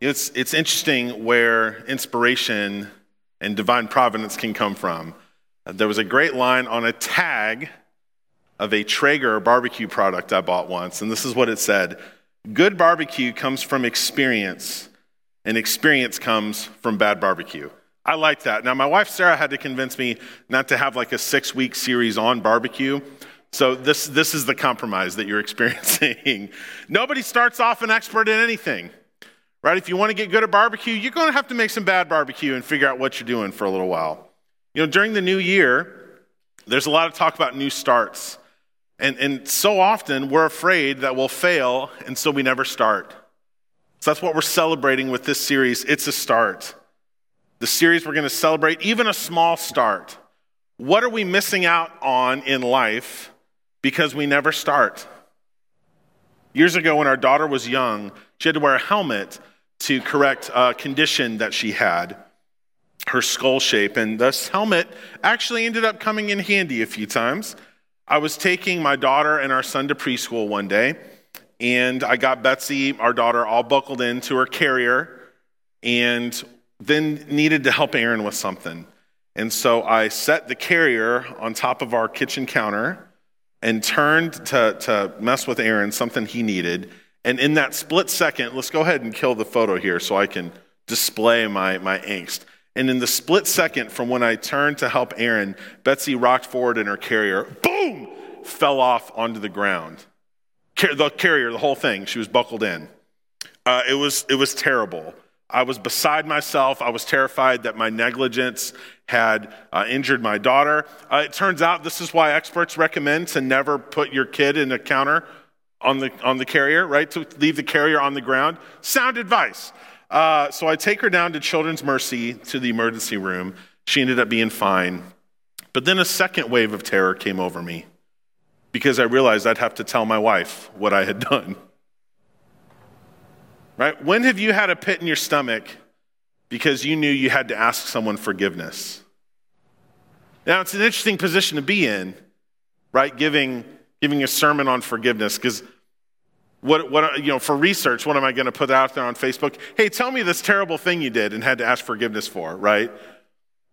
It's, it's interesting where inspiration and divine providence can come from. Uh, there was a great line on a tag of a Traeger barbecue product I bought once, and this is what it said Good barbecue comes from experience, and experience comes from bad barbecue. I like that. Now, my wife Sarah had to convince me not to have like a six week series on barbecue. So, this, this is the compromise that you're experiencing. Nobody starts off an expert in anything, right? If you want to get good at barbecue, you're going to have to make some bad barbecue and figure out what you're doing for a little while. You know, during the new year, there's a lot of talk about new starts. And, and so often we're afraid that we'll fail, and so we never start. So that's what we're celebrating with this series. It's a start. The series we're going to celebrate, even a small start. What are we missing out on in life because we never start? Years ago, when our daughter was young, she had to wear a helmet to correct a condition that she had, her skull shape. And this helmet actually ended up coming in handy a few times. I was taking my daughter and our son to preschool one day, and I got Betsy, our daughter, all buckled into her carrier, and then needed to help Aaron with something. And so I set the carrier on top of our kitchen counter and turned to, to mess with Aaron, something he needed. And in that split second, let's go ahead and kill the photo here so I can display my, my angst. And in the split second from when I turned to help Aaron, Betsy rocked forward in her carrier, boom, fell off onto the ground. The carrier, the whole thing, she was buckled in. Uh, it, was, it was terrible. I was beside myself. I was terrified that my negligence had uh, injured my daughter. Uh, it turns out this is why experts recommend to never put your kid in a counter on the, on the carrier, right? To leave the carrier on the ground. Sound advice. Uh, so I take her down to Children's Mercy to the emergency room. She ended up being fine. But then a second wave of terror came over me because I realized I'd have to tell my wife what I had done. Right? When have you had a pit in your stomach because you knew you had to ask someone forgiveness? Now, it's an interesting position to be in, right? Giving, giving a sermon on forgiveness because what, what, you know, for research, what am I going to put out there on Facebook? Hey, tell me this terrible thing you did and had to ask forgiveness for, right?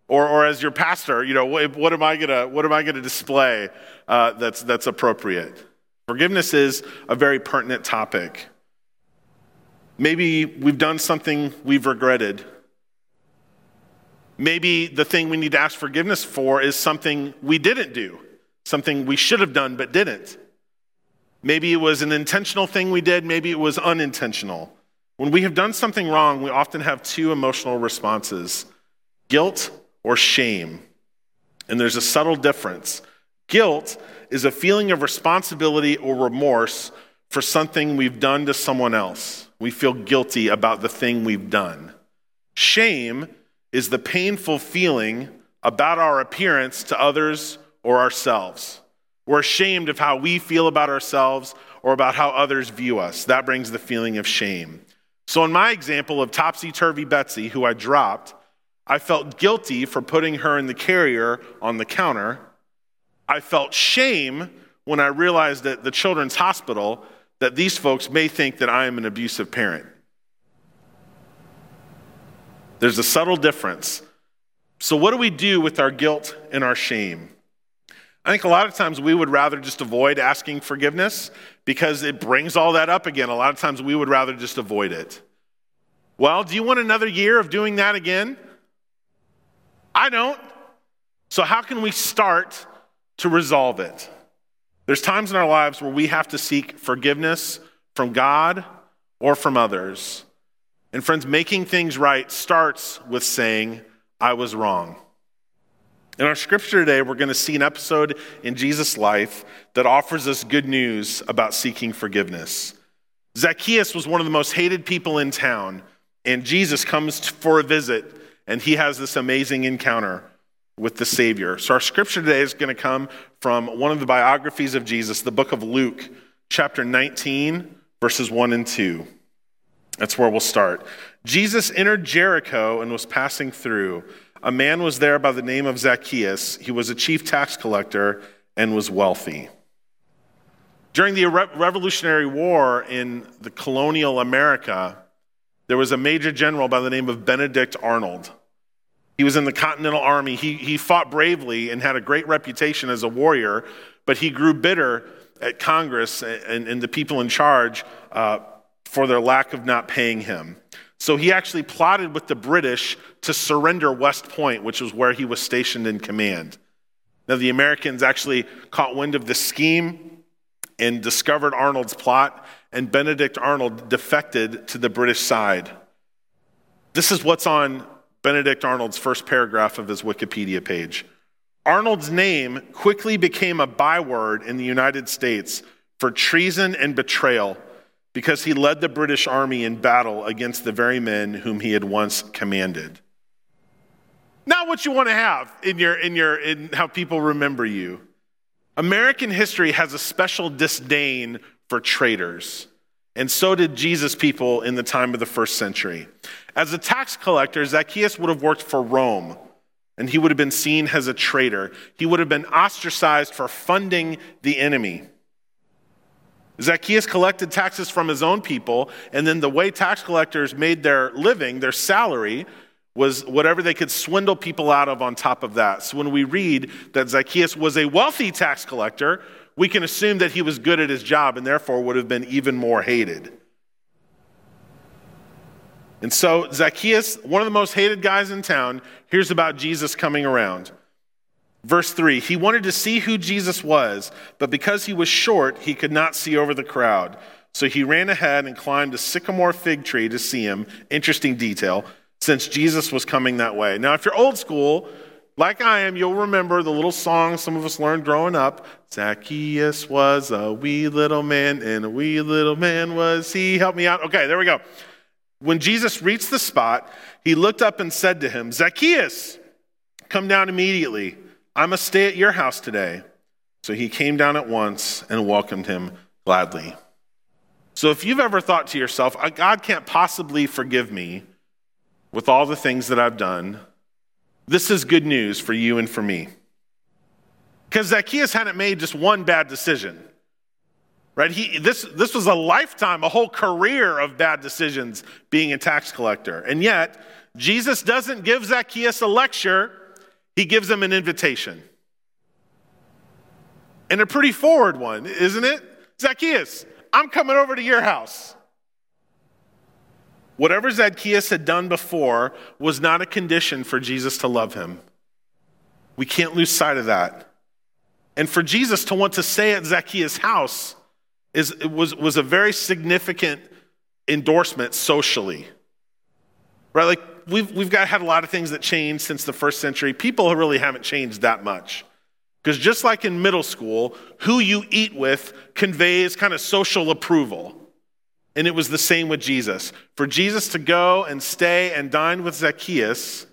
Or, or as your pastor, you know, what, what am I going to, what am I going to display uh, that's, that's appropriate? Forgiveness is a very pertinent topic. Maybe we've done something we've regretted. Maybe the thing we need to ask forgiveness for is something we didn't do, something we should have done but didn't. Maybe it was an intentional thing we did, maybe it was unintentional. When we have done something wrong, we often have two emotional responses guilt or shame. And there's a subtle difference. Guilt is a feeling of responsibility or remorse for something we've done to someone else. We feel guilty about the thing we've done. Shame is the painful feeling about our appearance to others or ourselves. We're ashamed of how we feel about ourselves or about how others view us. That brings the feeling of shame. So, in my example of topsy turvy Betsy, who I dropped, I felt guilty for putting her in the carrier on the counter. I felt shame when I realized at the children's hospital that these folks may think that I am an abusive parent. There's a subtle difference. So, what do we do with our guilt and our shame? I think a lot of times we would rather just avoid asking forgiveness because it brings all that up again. A lot of times we would rather just avoid it. Well, do you want another year of doing that again? I don't. So, how can we start to resolve it? There's times in our lives where we have to seek forgiveness from God or from others. And, friends, making things right starts with saying, I was wrong. In our scripture today, we're going to see an episode in Jesus' life that offers us good news about seeking forgiveness. Zacchaeus was one of the most hated people in town, and Jesus comes for a visit, and he has this amazing encounter with the Savior. So, our scripture today is going to come from one of the biographies of Jesus, the book of Luke, chapter 19, verses 1 and 2. That's where we'll start. Jesus entered Jericho and was passing through. A man was there by the name of Zacchaeus. He was a chief tax collector and was wealthy. During the Revolutionary War in the colonial America, there was a major general by the name of Benedict Arnold. He was in the Continental Army. He, he fought bravely and had a great reputation as a warrior, but he grew bitter at Congress and, and the people in charge uh, for their lack of not paying him. So he actually plotted with the British to surrender West Point, which was where he was stationed in command. Now, the Americans actually caught wind of the scheme and discovered Arnold's plot, and Benedict Arnold defected to the British side. This is what's on Benedict Arnold's first paragraph of his Wikipedia page. Arnold's name quickly became a byword in the United States for treason and betrayal because he led the British army in battle against the very men whom he had once commanded. Not what you want to have in your in your in how people remember you. American history has a special disdain for traitors. And so did Jesus' people in the time of the first century. As a tax collector, Zacchaeus would have worked for Rome, and he would have been seen as a traitor. He would have been ostracized for funding the enemy. Zacchaeus collected taxes from his own people, and then the way tax collectors made their living, their salary, was whatever they could swindle people out of on top of that. So when we read that Zacchaeus was a wealthy tax collector, we can assume that he was good at his job and therefore would have been even more hated. And so Zacchaeus, one of the most hated guys in town, hears about Jesus coming around. Verse 3 He wanted to see who Jesus was, but because he was short, he could not see over the crowd. So he ran ahead and climbed a sycamore fig tree to see him. Interesting detail since Jesus was coming that way. Now, if you're old school, like I am, you'll remember the little song some of us learned growing up Zacchaeus was a wee little man, and a wee little man was he. Help me out. Okay, there we go. When Jesus reached the spot, he looked up and said to him, Zacchaeus, come down immediately. I must stay at your house today. So he came down at once and welcomed him gladly. So if you've ever thought to yourself, uh, God can't possibly forgive me with all the things that I've done, this is good news for you and for me. Because Zacchaeus hadn't made just one bad decision. Right? He, this, this was a lifetime, a whole career of bad decisions being a tax collector. And yet, Jesus doesn't give Zacchaeus a lecture, he gives him an invitation. And a pretty forward one, isn't it? Zacchaeus, I'm coming over to your house. Whatever Zacchaeus had done before was not a condition for Jesus to love him. We can't lose sight of that. And for Jesus to want to stay at Zacchaeus' house is, was, was a very significant endorsement socially. Right? Like we've, we've got had a lot of things that changed since the first century. People really haven't changed that much. Because just like in middle school, who you eat with conveys kind of social approval. And it was the same with Jesus. For Jesus to go and stay and dine with Zacchaeus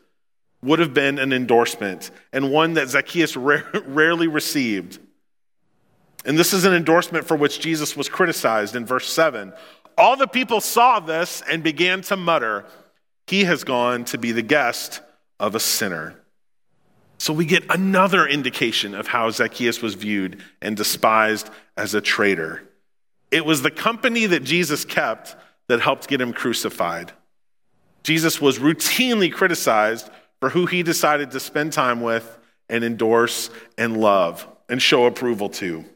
would have been an endorsement, and one that Zacchaeus rarely received. And this is an endorsement for which Jesus was criticized in verse 7. All the people saw this and began to mutter, He has gone to be the guest of a sinner. So we get another indication of how Zacchaeus was viewed and despised as a traitor. It was the company that Jesus kept that helped get him crucified. Jesus was routinely criticized for who he decided to spend time with and endorse and love and show approval to.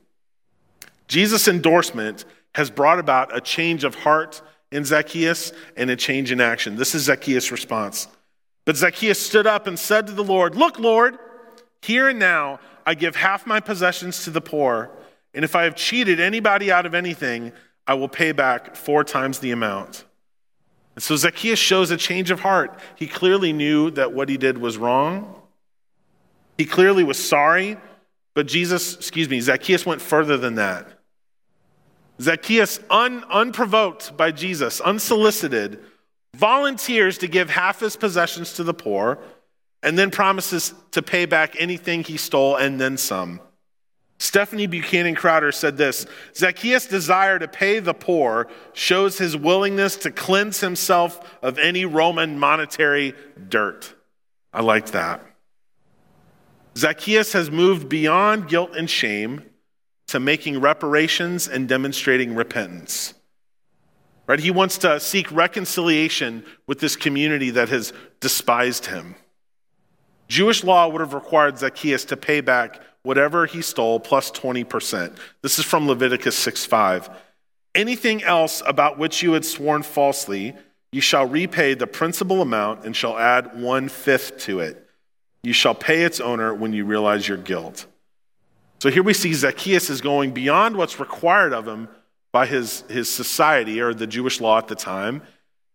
Jesus' endorsement has brought about a change of heart in Zacchaeus and a change in action. This is Zacchaeus' response. But Zacchaeus stood up and said to the Lord, Look, Lord, here and now I give half my possessions to the poor. And if I have cheated anybody out of anything, I will pay back four times the amount. And so Zacchaeus shows a change of heart. He clearly knew that what he did was wrong. He clearly was sorry, but Jesus, excuse me, Zacchaeus went further than that. Zacchaeus, un, unprovoked by Jesus, unsolicited, volunteers to give half his possessions to the poor and then promises to pay back anything he stole and then some. Stephanie Buchanan Crowder said this Zacchaeus' desire to pay the poor shows his willingness to cleanse himself of any Roman monetary dirt. I liked that. Zacchaeus has moved beyond guilt and shame to making reparations and demonstrating repentance. Right? He wants to seek reconciliation with this community that has despised him. Jewish law would have required Zacchaeus to pay back whatever he stole plus 20%. This is from Leviticus 6 5. Anything else about which you had sworn falsely, you shall repay the principal amount and shall add one fifth to it. You shall pay its owner when you realize your guilt. So here we see Zacchaeus is going beyond what's required of him by his, his society or the Jewish law at the time.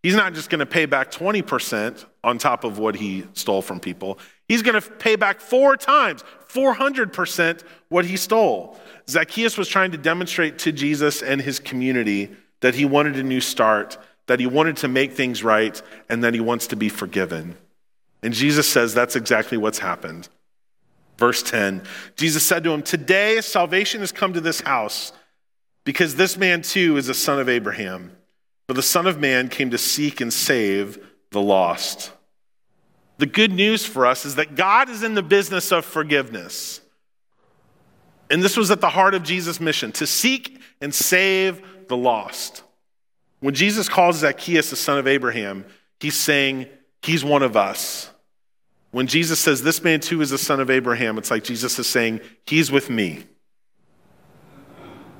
He's not just going to pay back 20% on top of what he stole from people. He's going to pay back four times, 400% what he stole. Zacchaeus was trying to demonstrate to Jesus and his community that he wanted a new start, that he wanted to make things right, and that he wants to be forgiven. And Jesus says that's exactly what's happened. Verse 10 Jesus said to him, Today salvation has come to this house because this man too is a son of Abraham. For the Son of Man came to seek and save the lost. The good news for us is that God is in the business of forgiveness. And this was at the heart of Jesus' mission to seek and save the lost. When Jesus calls Zacchaeus the son of Abraham, he's saying he's one of us. When Jesus says this man too is the son of Abraham, it's like Jesus is saying he's with me.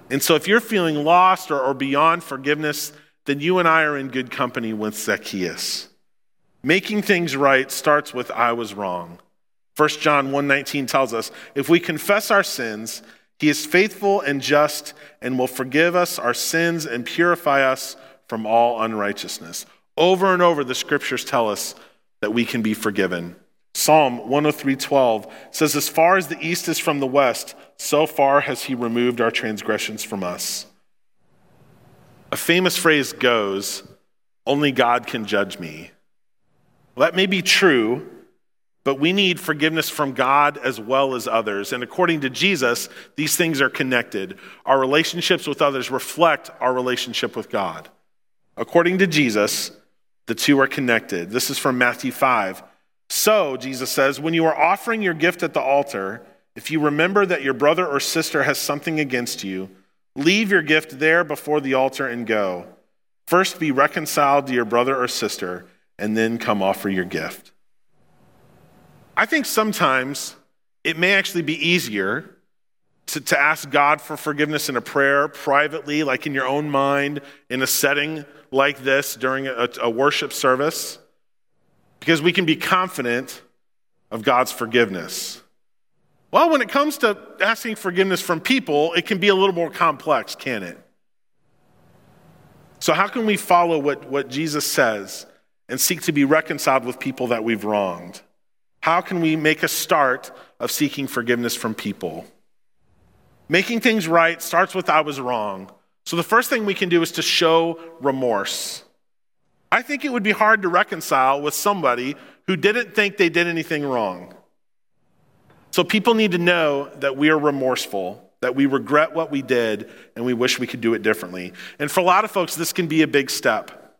And so if you're feeling lost or, or beyond forgiveness, then you and I are in good company with Zacchaeus. Making things right starts with I was wrong. 1 John 1:19 tells us, if we confess our sins, he is faithful and just and will forgive us our sins and purify us from all unrighteousness. Over and over the scriptures tell us that we can be forgiven. Psalm 103:12 says as far as the east is from the west, so far has he removed our transgressions from us. A famous phrase goes, only God can judge me. Well, that may be true, but we need forgiveness from God as well as others. And according to Jesus, these things are connected. Our relationships with others reflect our relationship with God. According to Jesus, the two are connected. This is from Matthew 5. So, Jesus says, when you are offering your gift at the altar, if you remember that your brother or sister has something against you, leave your gift there before the altar and go. First be reconciled to your brother or sister, and then come offer your gift. I think sometimes it may actually be easier to, to ask God for forgiveness in a prayer privately, like in your own mind, in a setting like this during a, a worship service, because we can be confident of God's forgiveness. Well, when it comes to asking forgiveness from people, it can be a little more complex, can it? So, how can we follow what, what Jesus says and seek to be reconciled with people that we've wronged? How can we make a start of seeking forgiveness from people? Making things right starts with I was wrong. So the first thing we can do is to show remorse. I think it would be hard to reconcile with somebody who didn't think they did anything wrong. So people need to know that we are remorseful, that we regret what we did, and we wish we could do it differently. And for a lot of folks, this can be a big step.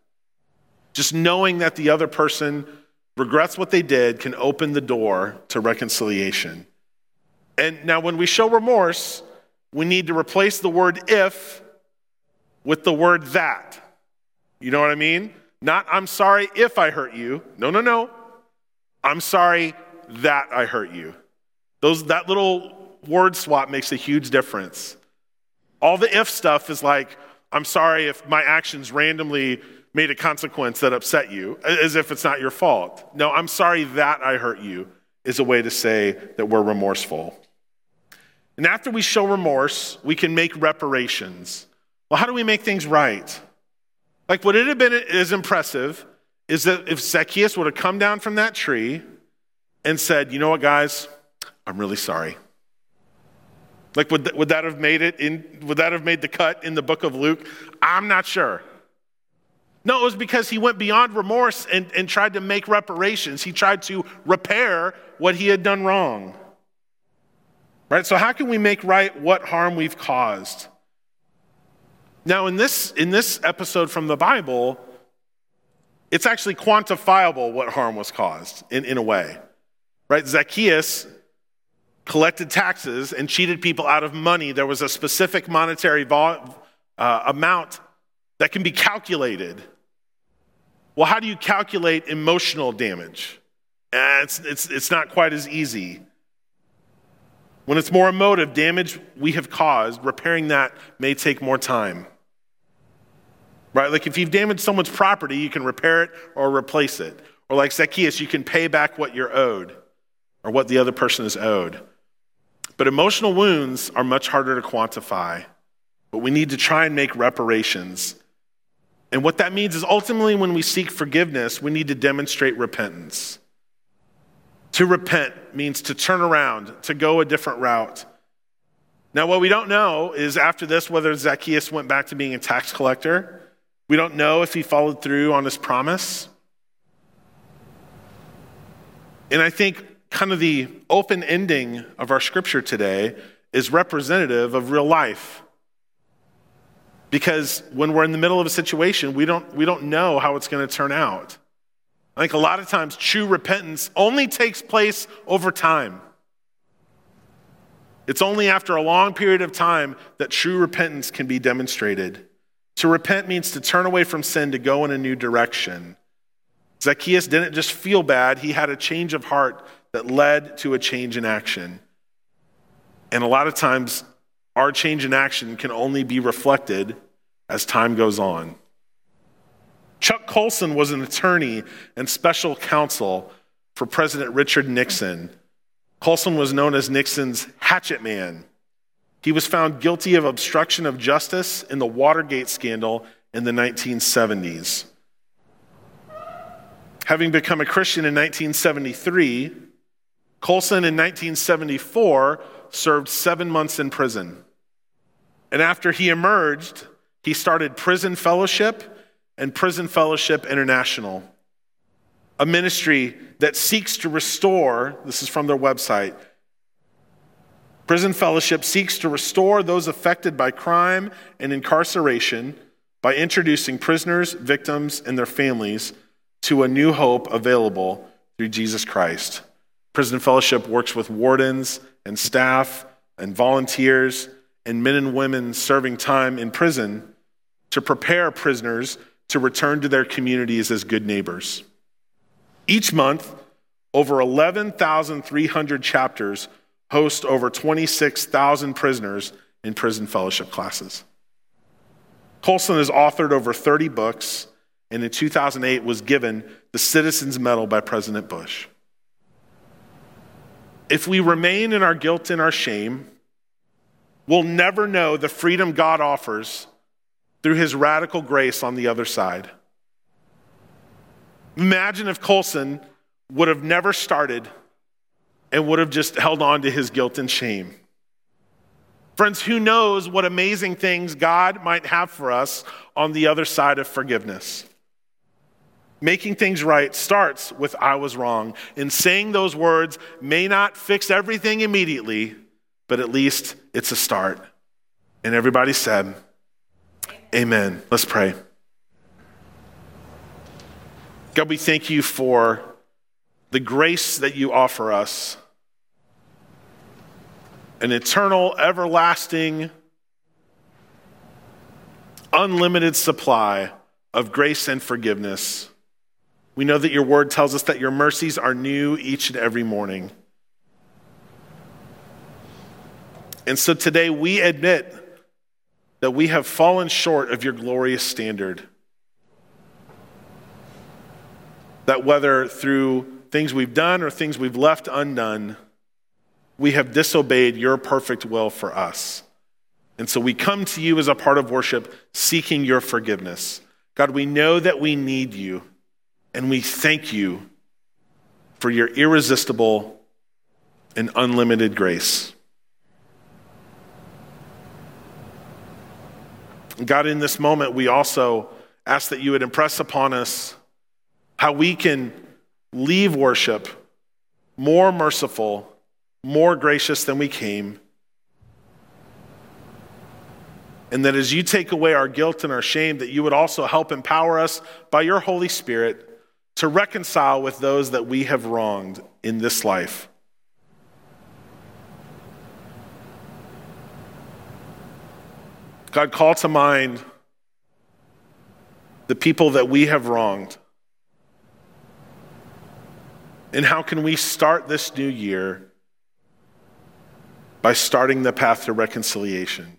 Just knowing that the other person regrets what they did can open the door to reconciliation. And now, when we show remorse, we need to replace the word if with the word that. You know what I mean? Not, I'm sorry if I hurt you. No, no, no. I'm sorry that I hurt you. Those, that little word swap makes a huge difference. All the if stuff is like, I'm sorry if my actions randomly made a consequence that upset you, as if it's not your fault. No, I'm sorry that I hurt you, is a way to say that we're remorseful. And after we show remorse, we can make reparations. Well, how do we make things right? Like, what it have been as impressive is that if Zacchaeus would have come down from that tree and said, You know what, guys? I'm really sorry. Like, would, would that have made it in, would that have made the cut in the book of Luke? I'm not sure. No, it was because he went beyond remorse and, and tried to make reparations. He tried to repair what he had done wrong. Right? So, how can we make right what harm we've caused? Now, in this, in this episode from the Bible, it's actually quantifiable what harm was caused in, in a way. Right? Zacchaeus collected taxes and cheated people out of money. There was a specific monetary uh, amount that can be calculated. Well, how do you calculate emotional damage? Uh, it's, it's, it's not quite as easy. When it's more emotive, damage we have caused, repairing that may take more time. Right? Like if you've damaged someone's property, you can repair it or replace it. Or like Zacchaeus, you can pay back what you're owed or what the other person is owed. But emotional wounds are much harder to quantify. But we need to try and make reparations. And what that means is ultimately, when we seek forgiveness, we need to demonstrate repentance. To repent means to turn around, to go a different route. Now, what we don't know is after this whether Zacchaeus went back to being a tax collector. We don't know if he followed through on his promise. And I think kind of the open ending of our scripture today is representative of real life. Because when we're in the middle of a situation, we don't, we don't know how it's going to turn out. I think a lot of times true repentance only takes place over time. It's only after a long period of time that true repentance can be demonstrated. To repent means to turn away from sin to go in a new direction. Zacchaeus didn't just feel bad, he had a change of heart that led to a change in action. And a lot of times, our change in action can only be reflected as time goes on. Chuck Colson was an attorney and special counsel for President Richard Nixon. Colson was known as Nixon's hatchet man. He was found guilty of obstruction of justice in the Watergate scandal in the 1970s. Having become a Christian in 1973, Colson in 1974 served seven months in prison. And after he emerged, he started Prison Fellowship and Prison Fellowship International, a ministry that seeks to restore, this is from their website. Prison Fellowship seeks to restore those affected by crime and incarceration by introducing prisoners, victims, and their families to a new hope available through Jesus Christ. Prison Fellowship works with wardens and staff and volunteers and men and women serving time in prison to prepare prisoners to return to their communities as good neighbors. Each month, over 11,300 chapters host over 26,000 prisoners in prison fellowship classes. Colson has authored over 30 books and in 2008 was given the Citizens Medal by President Bush. If we remain in our guilt and our shame, we'll never know the freedom God offers through his radical grace on the other side. Imagine if Colson would have never started and would have just held on to his guilt and shame. Friends, who knows what amazing things God might have for us on the other side of forgiveness? Making things right starts with I was wrong. And saying those words may not fix everything immediately, but at least it's a start. And everybody said, Amen. Let's pray. God, we thank you for the grace that you offer us an eternal, everlasting, unlimited supply of grace and forgiveness. We know that your word tells us that your mercies are new each and every morning. And so today we admit that we have fallen short of your glorious standard. That whether through things we've done or things we've left undone, we have disobeyed your perfect will for us. And so we come to you as a part of worship seeking your forgiveness. God, we know that we need you. And we thank you for your irresistible and unlimited grace. God, in this moment, we also ask that you would impress upon us how we can leave worship more merciful, more gracious than we came. And that as you take away our guilt and our shame, that you would also help empower us by your Holy Spirit to reconcile with those that we have wronged in this life. God, call to mind the people that we have wronged? And how can we start this new year by starting the path to reconciliation?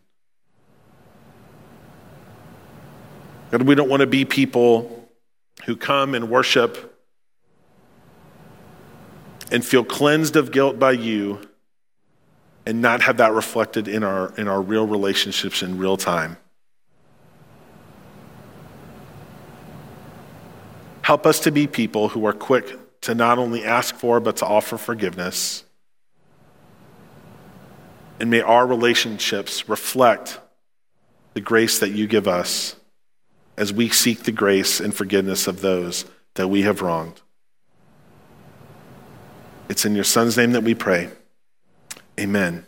God, we don't want to be people who come and worship and feel cleansed of guilt by you and not have that reflected in our, in our real relationships in real time. Help us to be people who are quick to not only ask for, but to offer forgiveness. And may our relationships reflect the grace that you give us as we seek the grace and forgiveness of those that we have wronged. It's in your Son's name that we pray. Amen.